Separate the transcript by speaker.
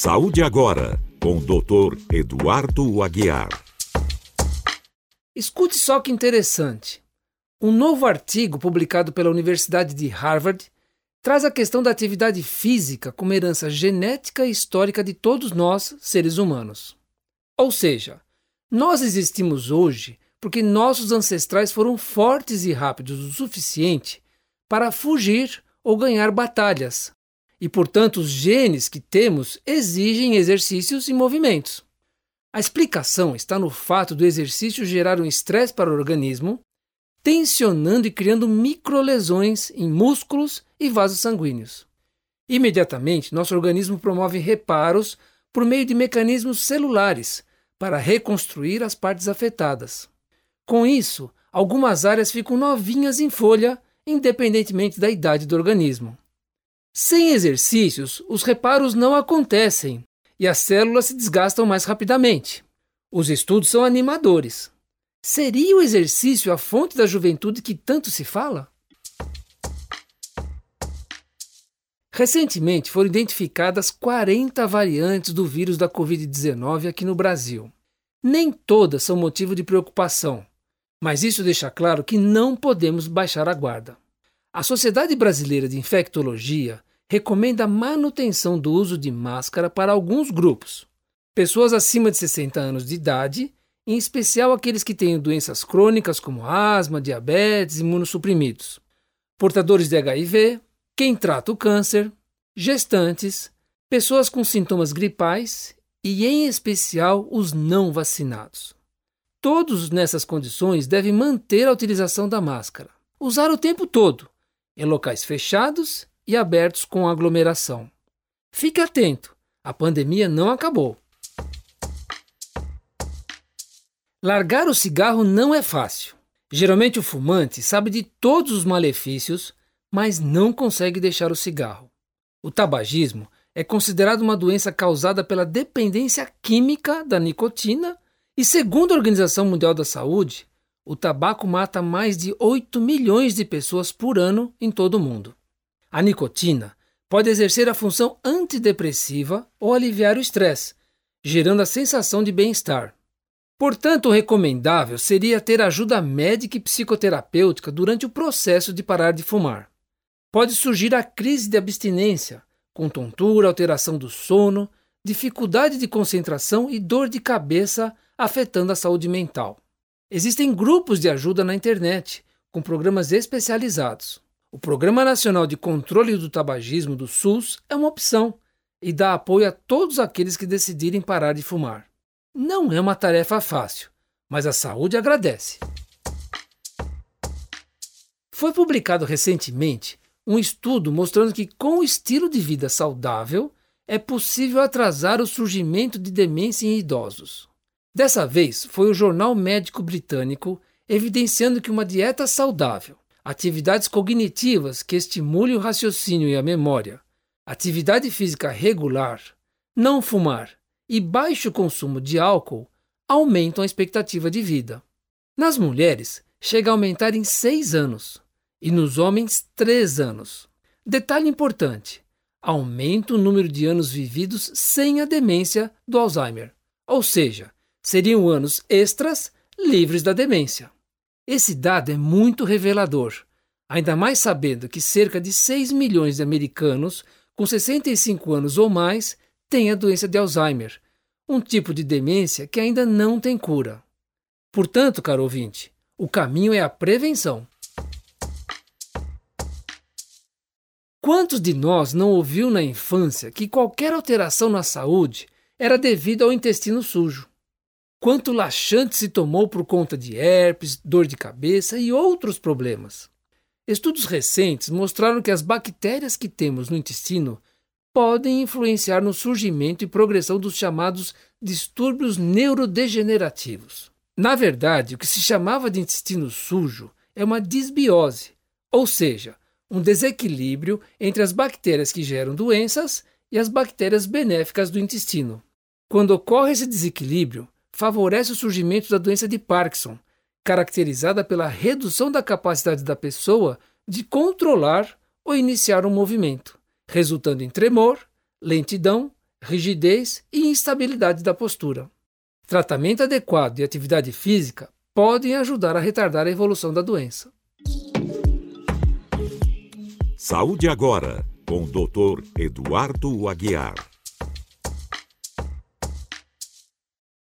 Speaker 1: Saúde agora, com o Dr. Eduardo Aguiar.
Speaker 2: Escute só que interessante. Um novo artigo publicado pela Universidade de Harvard traz a questão da atividade física como herança genética e histórica de todos nós, seres humanos. Ou seja, nós existimos hoje porque nossos ancestrais foram fortes e rápidos o suficiente para fugir ou ganhar batalhas, e portanto os genes que temos exigem exercícios e movimentos. A explicação está no fato do exercício gerar um estresse para o organismo, tensionando e criando microlesões em músculos e vasos sanguíneos. Imediatamente, nosso organismo promove reparos por meio de mecanismos celulares para reconstruir as partes afetadas. Com isso, algumas áreas ficam novinhas em folha, independentemente da idade do organismo. Sem exercícios, os reparos não acontecem e as células se desgastam mais rapidamente. Os estudos são animadores. Seria o exercício a fonte da juventude que tanto se fala? Recentemente foram identificadas 40 variantes do vírus da Covid-19 aqui no Brasil. Nem todas são motivo de preocupação, mas isso deixa claro que não podemos baixar a guarda. A Sociedade Brasileira de Infectologia recomenda a manutenção do uso de máscara para alguns grupos: pessoas acima de 60 anos de idade, em especial aqueles que têm doenças crônicas como asma, diabetes imunossuprimidos, portadores de HIV, quem trata o câncer, gestantes, pessoas com sintomas gripais e, em especial, os não vacinados. Todos nessas condições devem manter a utilização da máscara, usar o tempo todo, em locais fechados e abertos com aglomeração. Fique atento, a pandemia não acabou. Largar o cigarro não é fácil. Geralmente o fumante sabe de todos os malefícios, mas não consegue deixar o cigarro. O tabagismo é considerado uma doença causada pela dependência química da nicotina e, segundo a Organização Mundial da Saúde, o tabaco mata mais de 8 milhões de pessoas por ano em todo o mundo. A nicotina pode exercer a função antidepressiva ou aliviar o estresse, gerando a sensação de bem-estar. Portanto, o recomendável seria ter ajuda médica e psicoterapêutica durante o processo de parar de fumar. Pode surgir a crise de abstinência, com tontura, alteração do sono, dificuldade de concentração e dor de cabeça afetando a saúde mental. Existem grupos de ajuda na internet, com programas especializados. O Programa Nacional de Controle do Tabagismo do SUS é uma opção e dá apoio a todos aqueles que decidirem parar de fumar. Não é uma tarefa fácil, mas a saúde agradece. Foi publicado recentemente um estudo mostrando que, com o estilo de vida saudável, é possível atrasar o surgimento de demência em idosos. Dessa vez, foi o Jornal Médico Britânico evidenciando que uma dieta saudável, atividades cognitivas que estimulem o raciocínio e a memória, atividade física regular, não fumar e baixo consumo de álcool aumentam a expectativa de vida. Nas mulheres, chega a aumentar em 6 anos e nos homens 3 anos. Detalhe importante: aumenta o número de anos vividos sem a demência do Alzheimer, ou seja, seriam anos extras livres da demência. Esse dado é muito revelador, ainda mais sabendo que cerca de 6 milhões de americanos com 65 anos ou mais têm a doença de Alzheimer, um tipo de demência que ainda não tem cura. Portanto, caro ouvinte, o caminho é a prevenção. Quantos de nós não ouviu na infância que qualquer alteração na saúde era devido ao intestino sujo? Quanto laxante se tomou por conta de herpes, dor de cabeça e outros problemas. Estudos recentes mostraram que as bactérias que temos no intestino podem influenciar no surgimento e progressão dos chamados distúrbios neurodegenerativos. Na verdade, o que se chamava de intestino sujo é uma disbiose, ou seja, um desequilíbrio entre as bactérias que geram doenças e as bactérias benéficas do intestino. Quando ocorre esse desequilíbrio, favorece o surgimento da doença de Parkinson, caracterizada pela redução da capacidade da pessoa de controlar ou iniciar um movimento, resultando em tremor, lentidão, rigidez e instabilidade da postura. Tratamento adequado e atividade física podem ajudar a retardar a evolução da doença.
Speaker 1: Saúde agora, com o Dr. Eduardo Aguiar.